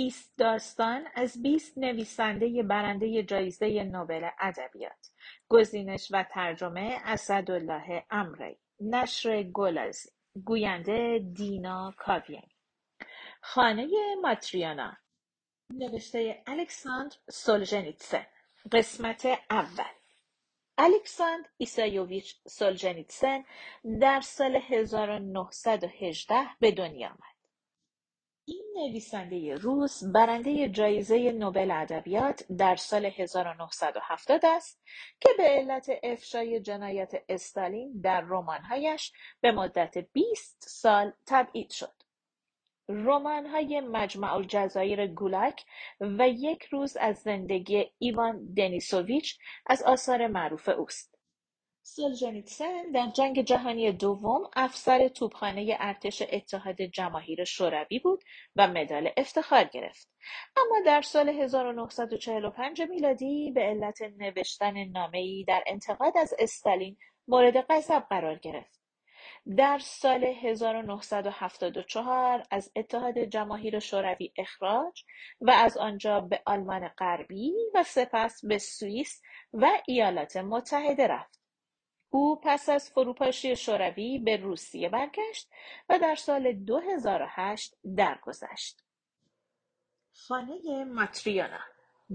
بیست داستان از بیست نویسنده برنده جایزه نوبل ادبیات گزینش و ترجمه اسدالله امرایی نشر گل‌آذین گوینده دینا کاویانی خانه ماتریونا نوشته الکساندر سولژنیتسن قسمت اول الکساندر ایسایوویچ سولژنیتسن در سال 1918 به دنیا آمد. نویسنده روس برنده جایزه نوبل ادبیات در سال 1970 است که به علت افشای جنایت استالین در رمانهایش به مدت 20 سال تبعید شد. رمان‌های مجمع الجزایر گولاک و یک روز از زندگی ایوان دنیسوویچ از آثار معروف اوست. سولژنیتسن در جنگ جهانی دوم افسر توپخانه ارتش اتحاد جماهیر شوروی بود و مدال افتخار گرفت اما در سال 1945 میلادی به علت نوشتن نامه‌ای در انتقاد از استالین مورد غضب قرار گرفت در سال 1974 از اتحاد جماهیر شوروی اخراج و از آنجا به آلمان غربی و سپس به سوئیس و ایالات متحده رفت. او پس از فروپاشی شوروی به روسیه برگشت و در سال 2008 درگذشت. خانه ماتریانا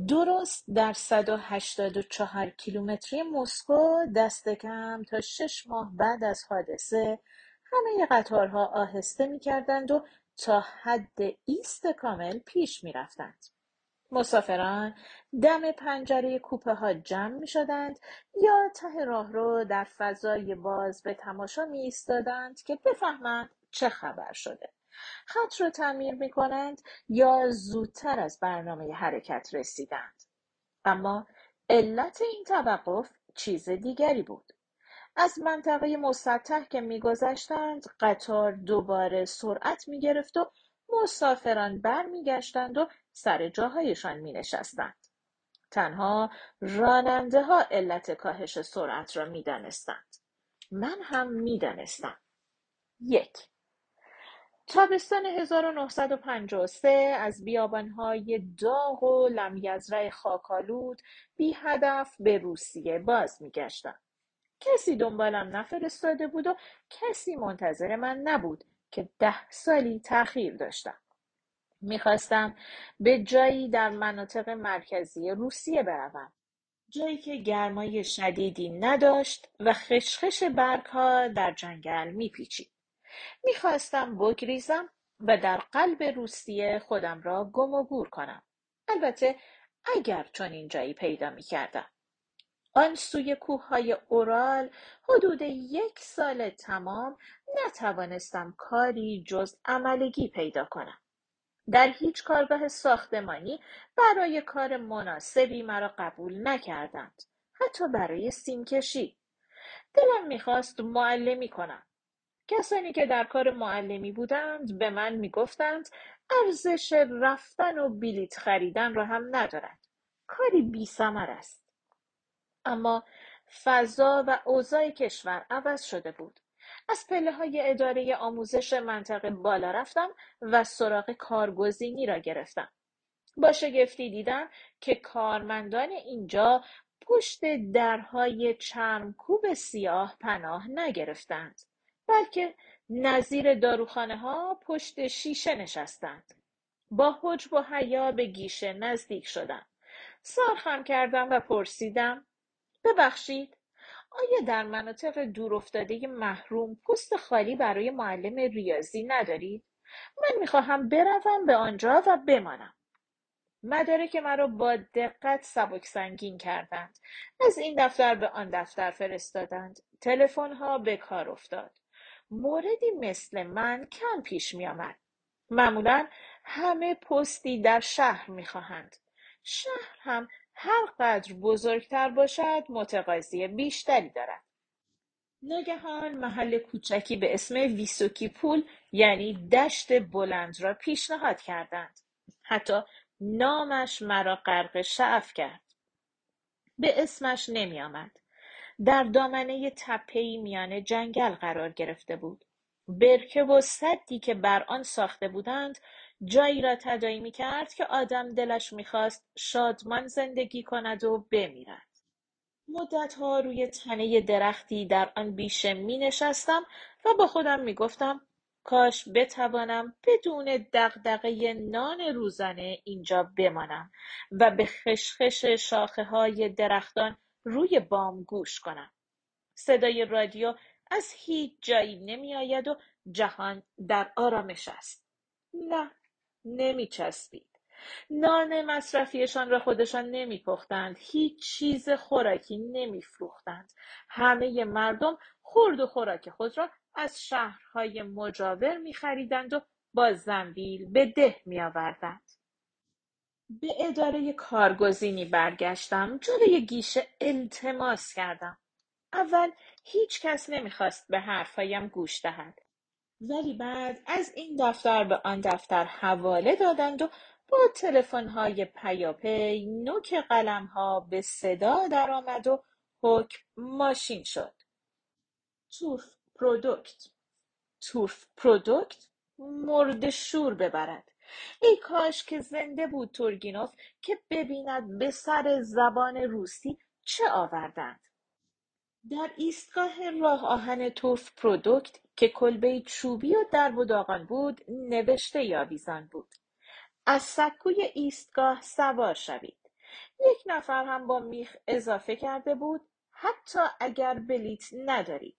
درست در 184 کیلومتری مسکو دست کم تا شش ماه بعد از حادثه همه قطارها آهسته می‌کردند و تا حد ایست کامل پیش می‌رفتند. مسافران دم پنجره کوپه ها جمع می شدند یا ته راهرو در فضای باز به تماشا می ایستادند که بفهمند چه خبر شده. خط رو تعمیر می کنند یا زودتر از برنامه حرکت رسیدند. اما علت این توقف چیز دیگری بود. از منطقه مسطح که میگذشتند قطار دوباره سرعت می‌گرفت و مسافران برمیگشتند و سر جاهایشان مینشستند. تنها راننده ها علت کاهش سرعت را می‌دانستند. من هم می‌دانستم. یک تابستان 1953 از بیابانهای داغ و لمیزرع خاکالود بی هدف به روسیه باز میگشتم. کسی دنبالم نفرستاده بود و کسی منتظر من نبود که ده سالی تأخیر داشتم. می‌خواستم به جایی در مناطق مرکزی روسیه بروم. جایی که گرمای شدیدی نداشت و خشخش برگها در جنگل میپیچید. می‌خواستم بگریزم و در قلب روسیه خودم را گم و گور کنم. البته اگر چون جایی پیدا می‌کردم. آن سوی کوههای اورال حدود یک سال تمام نتوانستم کاری جز عملگی پیدا کنم. در هیچ کارگاه ساختمانی برای کار مناسبی مرا قبول نکردند. حتی برای سیمکشی. دلم می‌خواست معلمی کنم. کسانی که در کار معلمی بودند به من می‌گفتند ارزش رفتن و بلیط خریدن را هم ندارد. کاری بی است. اما فضا و اوضاع کشور عوض شده بود. از پله های اداره آموزش منطقه بالا رفتم و سراغ کارگزینی را گرفتم. با شگفتی دیدم که کارمندان اینجا پشت درهای چرمکوب سیاه پناه نگرفتند بلکه نظیر داروخانه ها پشت شیشه نشستند. با حجب و حیا به گیشه نزدیک شدم. سرخم کردم و پرسیدم ببخشید آیا در مناطق دورافتاده محروم پست خالی برای معلم ریاضی ندارید؟ من می‌خواهم بروم به آنجا و بمانم. مدارک مرا با دقت سبک سنگین کردند. از این دفتر به آن دفتر فرستادند. تلفن ها به کار افتاد. موردی مثل من کم پیش می آمد. معمولا همه پستی در شهر می خواهند. شهر هم هر قدر بزرگتر باشد متقاضی بیشتری دارد. ناگهان محل کوچکی به اسم ویسوکی پول یعنی دشت بلند را پیشنهاد کردند. حتی نامش مرا غرق شعف کرد. به اسمش نمی آمد. در دامنه تپهای میان جنگل قرار گرفته بود. برکه و صدی که بر آن ساخته بودند جایی را تدایی می کرد که آدم دلش می‌خواست شادمان زندگی کند و بمیرد. مدتها روی تنه درختی در آن بیشه می نشستم و با خودم می گفتم کاش بتوانم بدون دغدغه نان روزانه اینجا بمانم و به خشخش شاخه های درختان روی بام گوش کنم. صدای رادیو از هیچ جایی نمی آید و جهان در آرامش است. نه نمی چسبید. نان مصرفیشان را خودشان نمی پختند. هیچ چیز خوراکی نمی فروختند. همه مردم خورد و خوراک خود را از شهرهای مجاور می خریدند و با زنبیل به ده می آوردند. به اداره کارگزینی برگشتم. جلوی گیشه التماس کردم. اول هیچ کس نمی‌خواست به حرفهایم گوش دهد. ولی بعد از این دفتر به آن دفتر حواله دادند و با تلفن‌های پیاپی نوک قلمها به صدا درآمد و حکم ماشین شد. توف پرودوکت توف پرودوکت مرد شور ببرد. ای کاش که زنده بود تورگینوف که ببیند به سر زبان روسی چه آوردند. در ایستگاه راه آهن توف پرودوکت که کلبه چوبی و در و داغان بود نوشته یاویزان بود. از سکوی ایستگاه سوار شوید. یک نفر هم با میخ اضافه کرده بود حتی اگر بلیت ندارید.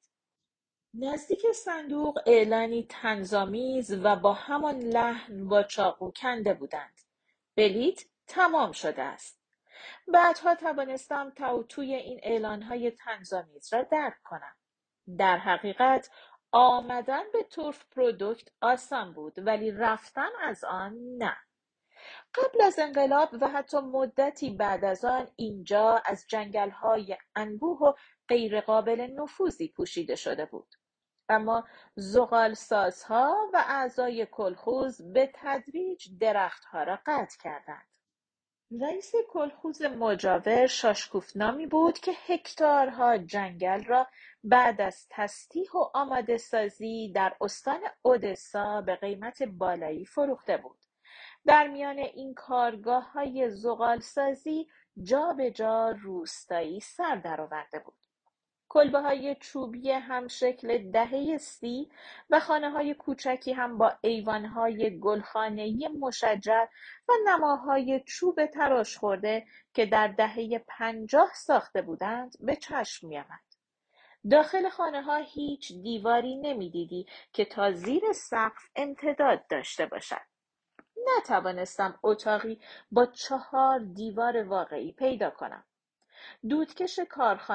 نزدیک صندوق اعلانی تنظامیز و با همان لحن با چاقو کنده بودند. بلیت تمام شده است. بعدها توانستم توی این اعلانهای تنظامیز را درک کنم. در حقیقت آمدن به تورف پرودوکت آسان بود ولی رفتن از آن نه. قبل از انقلاب و حتی مدتی بعد از آن اینجا از جنگلهای انبوه و غیرقابل نفوذی پوشیده شده بود. اما زغالسازها و اعضای کلخوز به تدریج درختها را قطع کردند. رئیس کلخوز مجاور شاشکوفنامی بود که هکتارها جنگل را بعد از تسطیح و آماده سازی در استان اودسا به قیمت بالایی فروخته بود. در میان این کارگاه های زغال سازی جا به جا روستایی سر درآورده بود. کلبه های چوبی همشکل دهه سی و خانه های کوچکی هم با ایوان های گلخانهی مشجر و نماهای چوب تراش خورده که در دهه پنجاه ساخته بودند به چشم می آمد. داخل خانه ها هیچ دیواری نمی‌دیدی که تا زیر سقف امتداد داشته باشد. نتوانستم اتاقی با چهار دیوار واقعی پیدا کنم. دودکش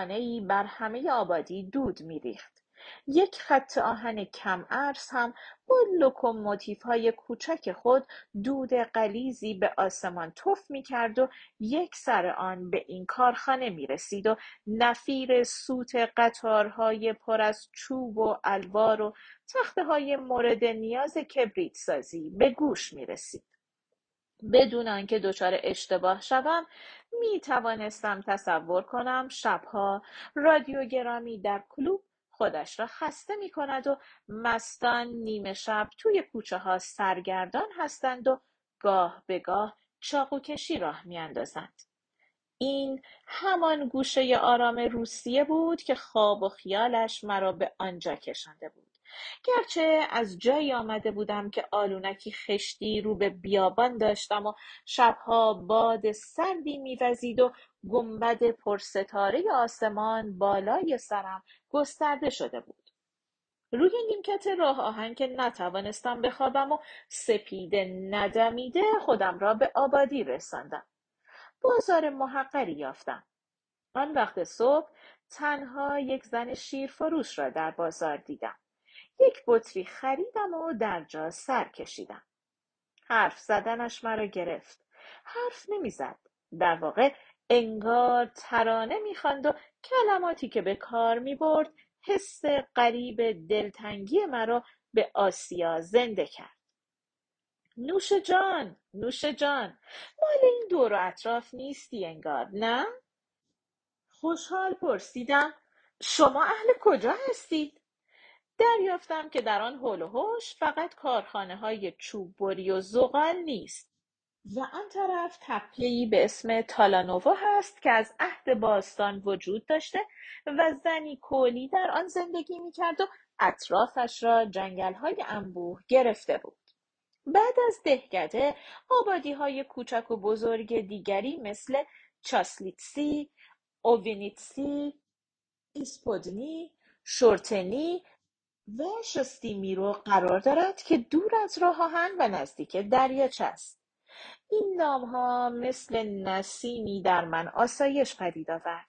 ای بر همه آبادی دود میریخت. یک خط آهن کم ارز هم با های کوچک خود دود غلیظی به آسمان تف می‌کرد و یک سر آن به این کارخانه می‌رسید و نفیر سوت قطارهای پر از چوب و الوار و های مورد نیاز کبریت سازی به گوش می‌رسید. بدون آنکه دچار اشتباه شوم می توانستم تصور کنم شبها رادیوگرامی در کلوب خودش را خسته می کند و مستان نیمه شب توی کوچه ها سرگردان هستند و گاه به گاه چاقو کشی راه می اندازند. این همان گوشه آرام روسیه بود که خواب و خیالش مرا به آنجا کشانده بود. گرچه از جایی آمده بودم که آلونکی خشتی رو به بیابان داشتم و شبها باد سردی میوزید و گنبد پرستاره آسمان بالای سرم گسترده شده بود. روی نیمکت راه آهن که نتوانستم بخوابم و سپیده ندمیده خودم را به آبادی رساندم. بازار محقری یافتم. آن وقت صبح تنها یک زن شیرفروش را در بازار دیدم. یک بطری خریدم و در جا سر کشیدم. حرف زدنش مرا گرفت. حرف نمی‌زد. در واقع انگار ترانه می‌خواند و کلماتی که به کار می‌برد حس قریب دلتنگی مرا به آسیا زنده کرد. نوش جان نوش جان مال این دور و اطراف نیستی انگار نه؟ خوشحال پرسیدم شما اهل کجا هستید؟ دریافتم که در آن حول و حوش فقط کارخانه های چوب بری و زغال نیست و آن طرف تپهای به اسم تالانووا هست که از عهد باستان وجود داشته و زنی کولی در آن زندگی می‌کرد و اطرافش را جنگل های انبوه گرفته بود. بعد از دهکده آبادی های کوچک و بزرگ دیگری مثل چاسلیتسی، اووینیتسی، ایسپودنی، شورتنی و شستیمیرو قرار دارد که دور از راه آهن و نزدیک دریاچه است. این نامها مثل نسیمی در من آسایش پدید آورد.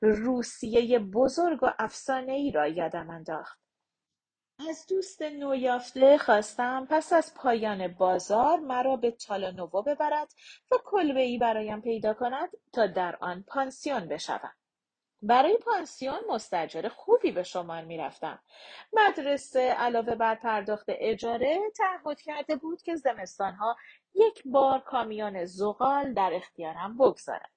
روسیه بزرگ و ای را یادم انداخت. از دوست نویافته خواستم پس از پایان بازار مرا به تالانووا ببرد و کلبه ای برایم پیدا کند تا در آن پانسیون بشوم. برای پانسیون مستجر خوبی به شمار می‌رفتم. مدرسه علاوه بر پرداخت اجاره تعهد کرده بود که زمستانها یک بار کامیون زغال در اختیارم بگذارد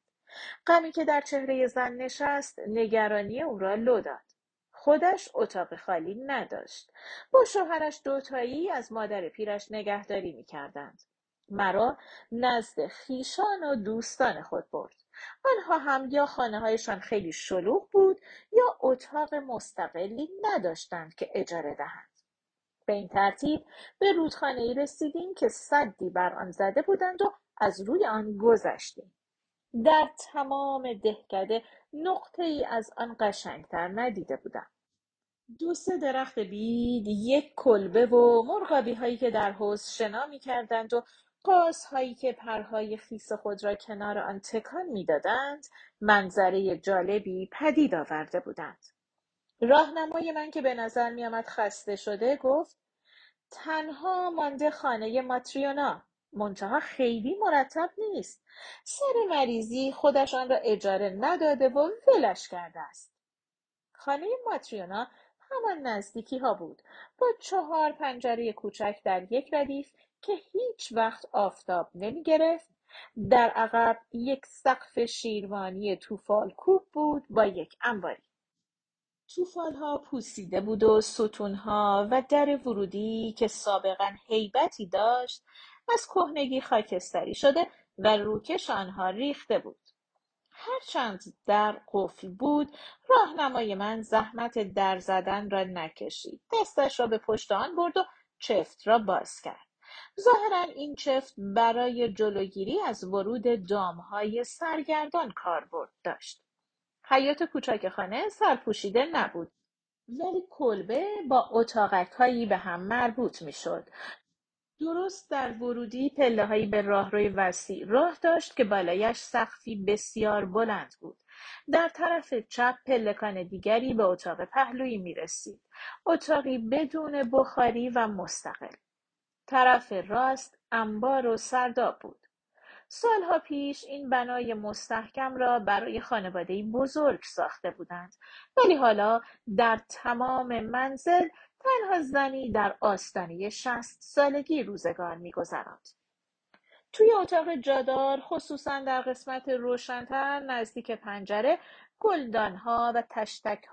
غمی که در چهره زن نشست نگرانی او را لو داد. خودش اتاق خالی نداشت. با شوهرش دوتایی از مادر پیرش نگهداری می‌کردند. مرا نزد خیشان و دوستان خود برد. آنها هم یا هایشان خیلی شلوغ بود یا اتاق مستقلی نداشتند که اجاره دهند. به این ترتیب به ای رسیدیم که صدی بر آن زده بودند و از روی آن گذشتیم. در تمام دهکده نقطه ای از آن قشنگتر ندیده بودم. دو سه درخت بید یک کلبه و مرغابی هایی که در حوز شنا می کردند و هایی که پرهای خیس خود را کنار آن تکان می‌دادند منظره جالبی پدید آورده بودند. راهنمای من که به نظر میآمد خسته شده گفت تنها مانده خانه ماتریونا منتها خیلی مرتب نیست. سر مریضی خودش آن را اجاره نداده و ولش کرده است. خانه ماتریونا همان نزدیکی ها بود. با چهار پنجره کوچک در یک ردیف که هیچ وقت آفتاب نمی گرفت در عقب یک سقف شیروانی توفال کوب بود با یک انباری. ها پوسیده بود و ها و در ورودی که سابقا هیبتی داشت از کهنگی خاکستری شده و روکش آنها ریخته بود. هرچند در قفل بود راهنمای من زحمت در زدن را نکشید. دستش را به پشت آن برد و چفت را باز کرد. ظاهرا این چفت برای جلوگیری از ورود دامهای سرگردان کاربرد داشت حیات کوچک خانه سرپوشیده نبود ولی کلبه با اتاقکهایی به هم مربوط می‌شد درست در ورودی هایی به راهروی وسیع راه داشت که بالایش سقفی بسیار بلند بود در طرف چپ پلکان دیگری به اتاق پهلویی می رسید. اتاقی بدون بخاری و مستقل. طرف راست انبار و سرداب بود. سالها پیش این بنای مستحکم را برای خانوادهای بزرگ ساخته بودند ولی حالا در تمام منزل تنها زنی در آستانه شست سالگی روزگار میگذراند توی اتاق جادار خصوصا در قسمت روشنتر نزدیک پنجره گلدانها و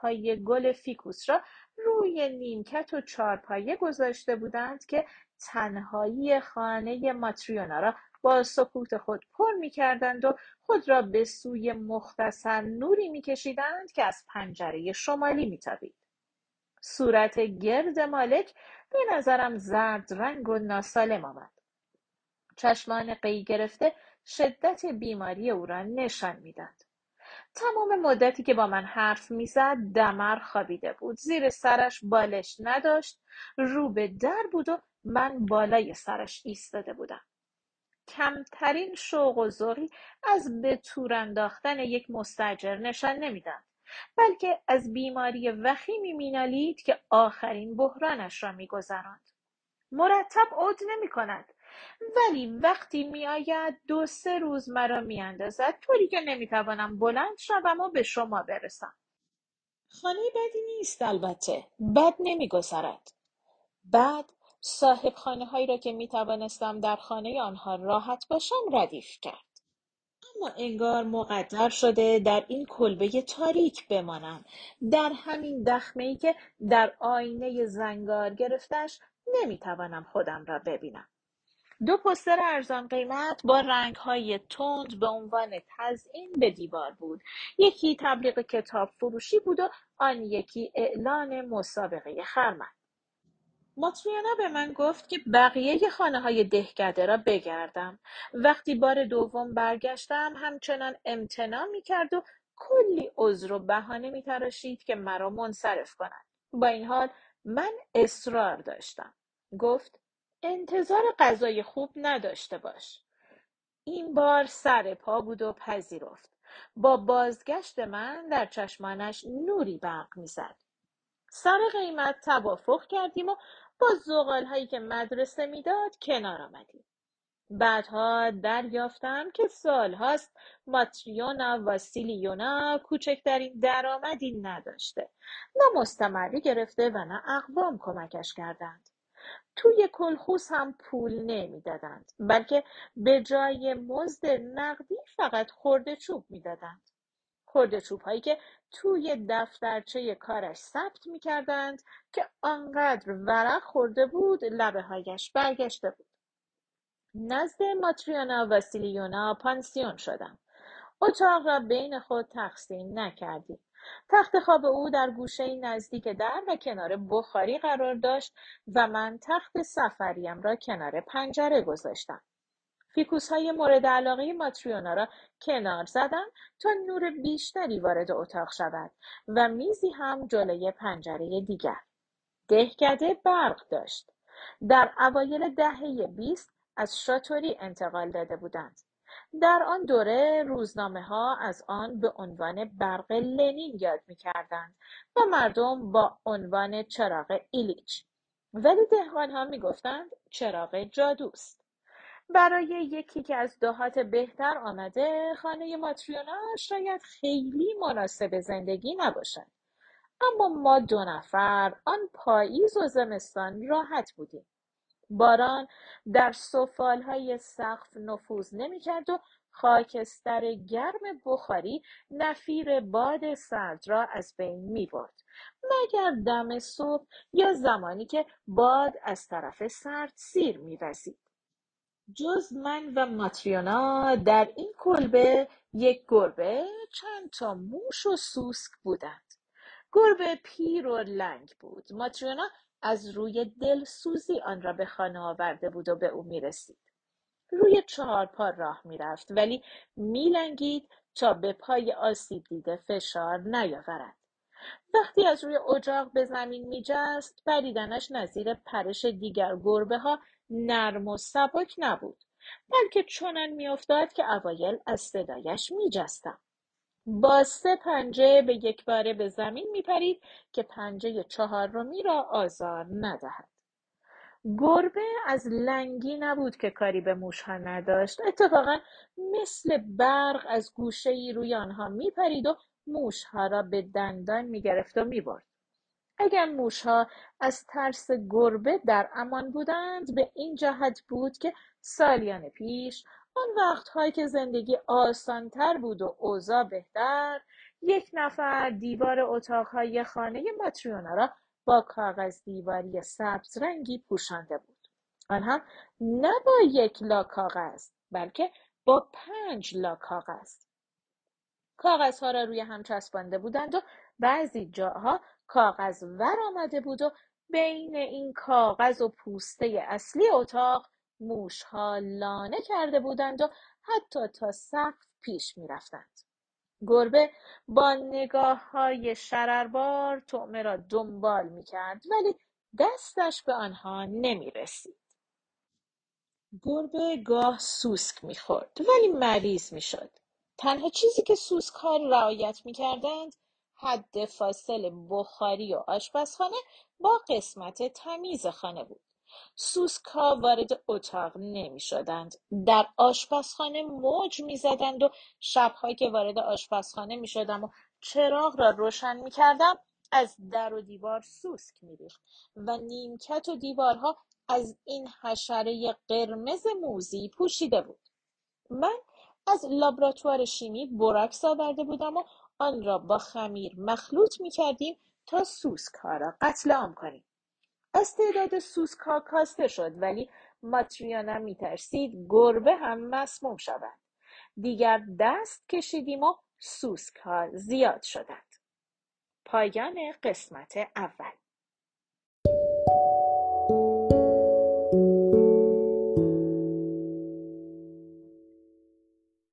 های گل فیکوس را روی نیمکت و چارپایه گذاشته بودند که تنهایی خانه ماتریونا را با سکوت خود پر می‌کردند و خود را به سوی مختصر نوری میکشیدند که از پنجره شمالی میتابید. صورت گرد مالک به نظرم زرد رنگ و ناسالم آمد. چشمان قی گرفته شدت بیماری او را نشان می‌داد. تمام مدتی که با من حرف می‌زد دمر خوابیده بود. زیر سرش بالش نداشت رو به در بود و من بالای سرش ایستاده بودم. کمترین شوق و ذوقی از به تور انداختن یک مستجر نشان نمی‌داد بلکه از بیماری وخیمی مینالید که آخرین بحرانش را میگذراند. مرتب عود نمی کند ولی وقتی میآید دو سه روز مرا میاندازد طوری که نمی‌توانم بلند شوم و به شما برسم. خانه بدی نیست البته بد نمیگذرد. بعد صاحب خانه هایی را که می توانستم در خانه آنها راحت باشم ردیف کرد. اما انگار مقدر شده در این کلبه تاریک بمانم. در همین دخمه ای که در آینه زنگار گرفتش نمی‌توانم خودم را ببینم. دو پستر ارزان قیمت با رنگ های تند به عنوان تزئین به دیوار بود. یکی تبلیغ کتاب فروشی بود و آن یکی اعلان مسابقه خرمن. ماتریانا به من گفت که بقیه خانه های دهکده را بگردم. وقتی بار دوم برگشتم همچنان امتناع می کرد و کلی عذر و بهانه می تراشید که مرا منصرف کند با این حال من اصرار داشتم. گفت انتظار غذای خوب نداشته باش. این بار سر پا بود و پذیرفت. با بازگشت من در چشمانش نوری برق می‌زد. سر قیمت توافق کردیم و با زغال هایی که مدرسه می‌داد کنار آمدیم. بعدها دریافتم که سالهاست ماتریونا واسیلیونا کوچکترین درآمدی نداشته. نه مستمری گرفته و نه اقوام کمکش کردند. توی کلخوس هم پول نمی‌دادند بلکه به جای مزد نقدی فقط خورده چوب می‌دادند. خورده چوب هایی که توی دفترچه کارش ثبت می‌کردند که آنقدر ورق خورده بود لبه هایش برگشته بود. نزد ماتریانا واسیلیونا پانسیون شدم. اتاق را بین خود تقسیم نکردیم. تخت خواب او در گوشه نزدیک در و کنار بخاری قرار داشت و من تخت سفریم را کنار پنجره گذاشتم. فیکوس های مورد علاقه ماتریونا را کنار زدم تا نور بیشتری وارد اتاق شود و میزی هم جلوی پنجره دیگر. دهکده برق داشت. در اوایل دهه بیست از شاتوری انتقال داده بودند. در آن دوره ها از آن به عنوان برق لنین یاد می‌کردند و مردم با عنوان چراغ ایلیچ ولی می می‌گفتند چراغ جادوست برای یکی که از دهات بهتر آمده خانه ماتریونا شاید خیلی مناسب زندگی نباشد اما ما دو نفر آن پاییز و زمستان راحت بودیم باران در های سقف نفوذ نمی‌کرد و خاکستر گرم بخاری نفیر باد سرد را از بین می برد. مگر دم صبح یا زمانی که باد از طرف سرد سیر وزید. جز من و ماتریونا در این کلبه یک گربه چند تا موش و سوسک بودند. گربه پیر و لنگ بود. ماتریونا از روی دلسوزی آن را به خانه آورده بود و به او می‌رسید. روی چهار پا راه می‌رفت ولی میلنگید تا به پای آسیب دیده فشار نیاورد. وقتی از روی اجاق به زمین میجست پریدنش نظیر پرش دیگر گربه ها نرم و سبک نبود بلکه چنان میافتاد که اوایل از صدایش میجستم. با سه پنجه به یک باره به زمین میپرید که پنجه چهارمی را آزار ندهد. گربه از لنگی نبود که کاری به موشها نداشت اتفاقا مثل برق از گوشه ای روی آنها میپرید و موشها را به دندان می‌گرفت و می‌برد. اگر موشها از ترس گربه در امان بودند به این جهت بود که سالیان پیش آن وقتهایی که زندگی آسانتر بود و اوضاع بهتر یک نفر دیوار اتاقهای خانه ماتریونا را با کاغذ دیواری سبز رنگی پوشانده بود. آن هم نه با یک لا کاغذ بلکه با پنج لا کاغذ کاغذها را روی هم چسبانده بودند و بعضی جاها کاغذ ور آمده بود و بین این کاغذ و پوسته اصلی اتاق موشها لانه کرده بودند و حتی تا سقف پیش می‌رفتند گربه با نگاه های شرربار طعمه را دنبال می‌کرد ولی دستش به آنها نمی رسید. گربه گاه سوسک می‌خورد ولی مریض می‌شد. تنها چیزی که سوسک ها رعایت می‌کردند حد فاصل بخاری و آشپزخانه با قسمت تمیز خانه بود. سوسکها وارد اتاق نمی‌شدند در آشپزخانه موج می‌زدند و شبهایی که وارد آشپزخانه می‌شدم و چراغ را روشن می‌کردم از در و دیوار سوسک میریخت و نیمکت و دیوارها از این حشره قرمز موزی پوشیده بود من از لابراتوار شیمی بوراکس آورده بودم و آن را با خمیر مخلوط می کردیم تا سوسکها را قتل عام کنیم. از تعداد سوسکها کاسته شد ولی ماتریانا میترسید گربه هم مسموم شود. دیگر دست کشیدیم و سوسکها زیاد شدند. پایان قسمت اول.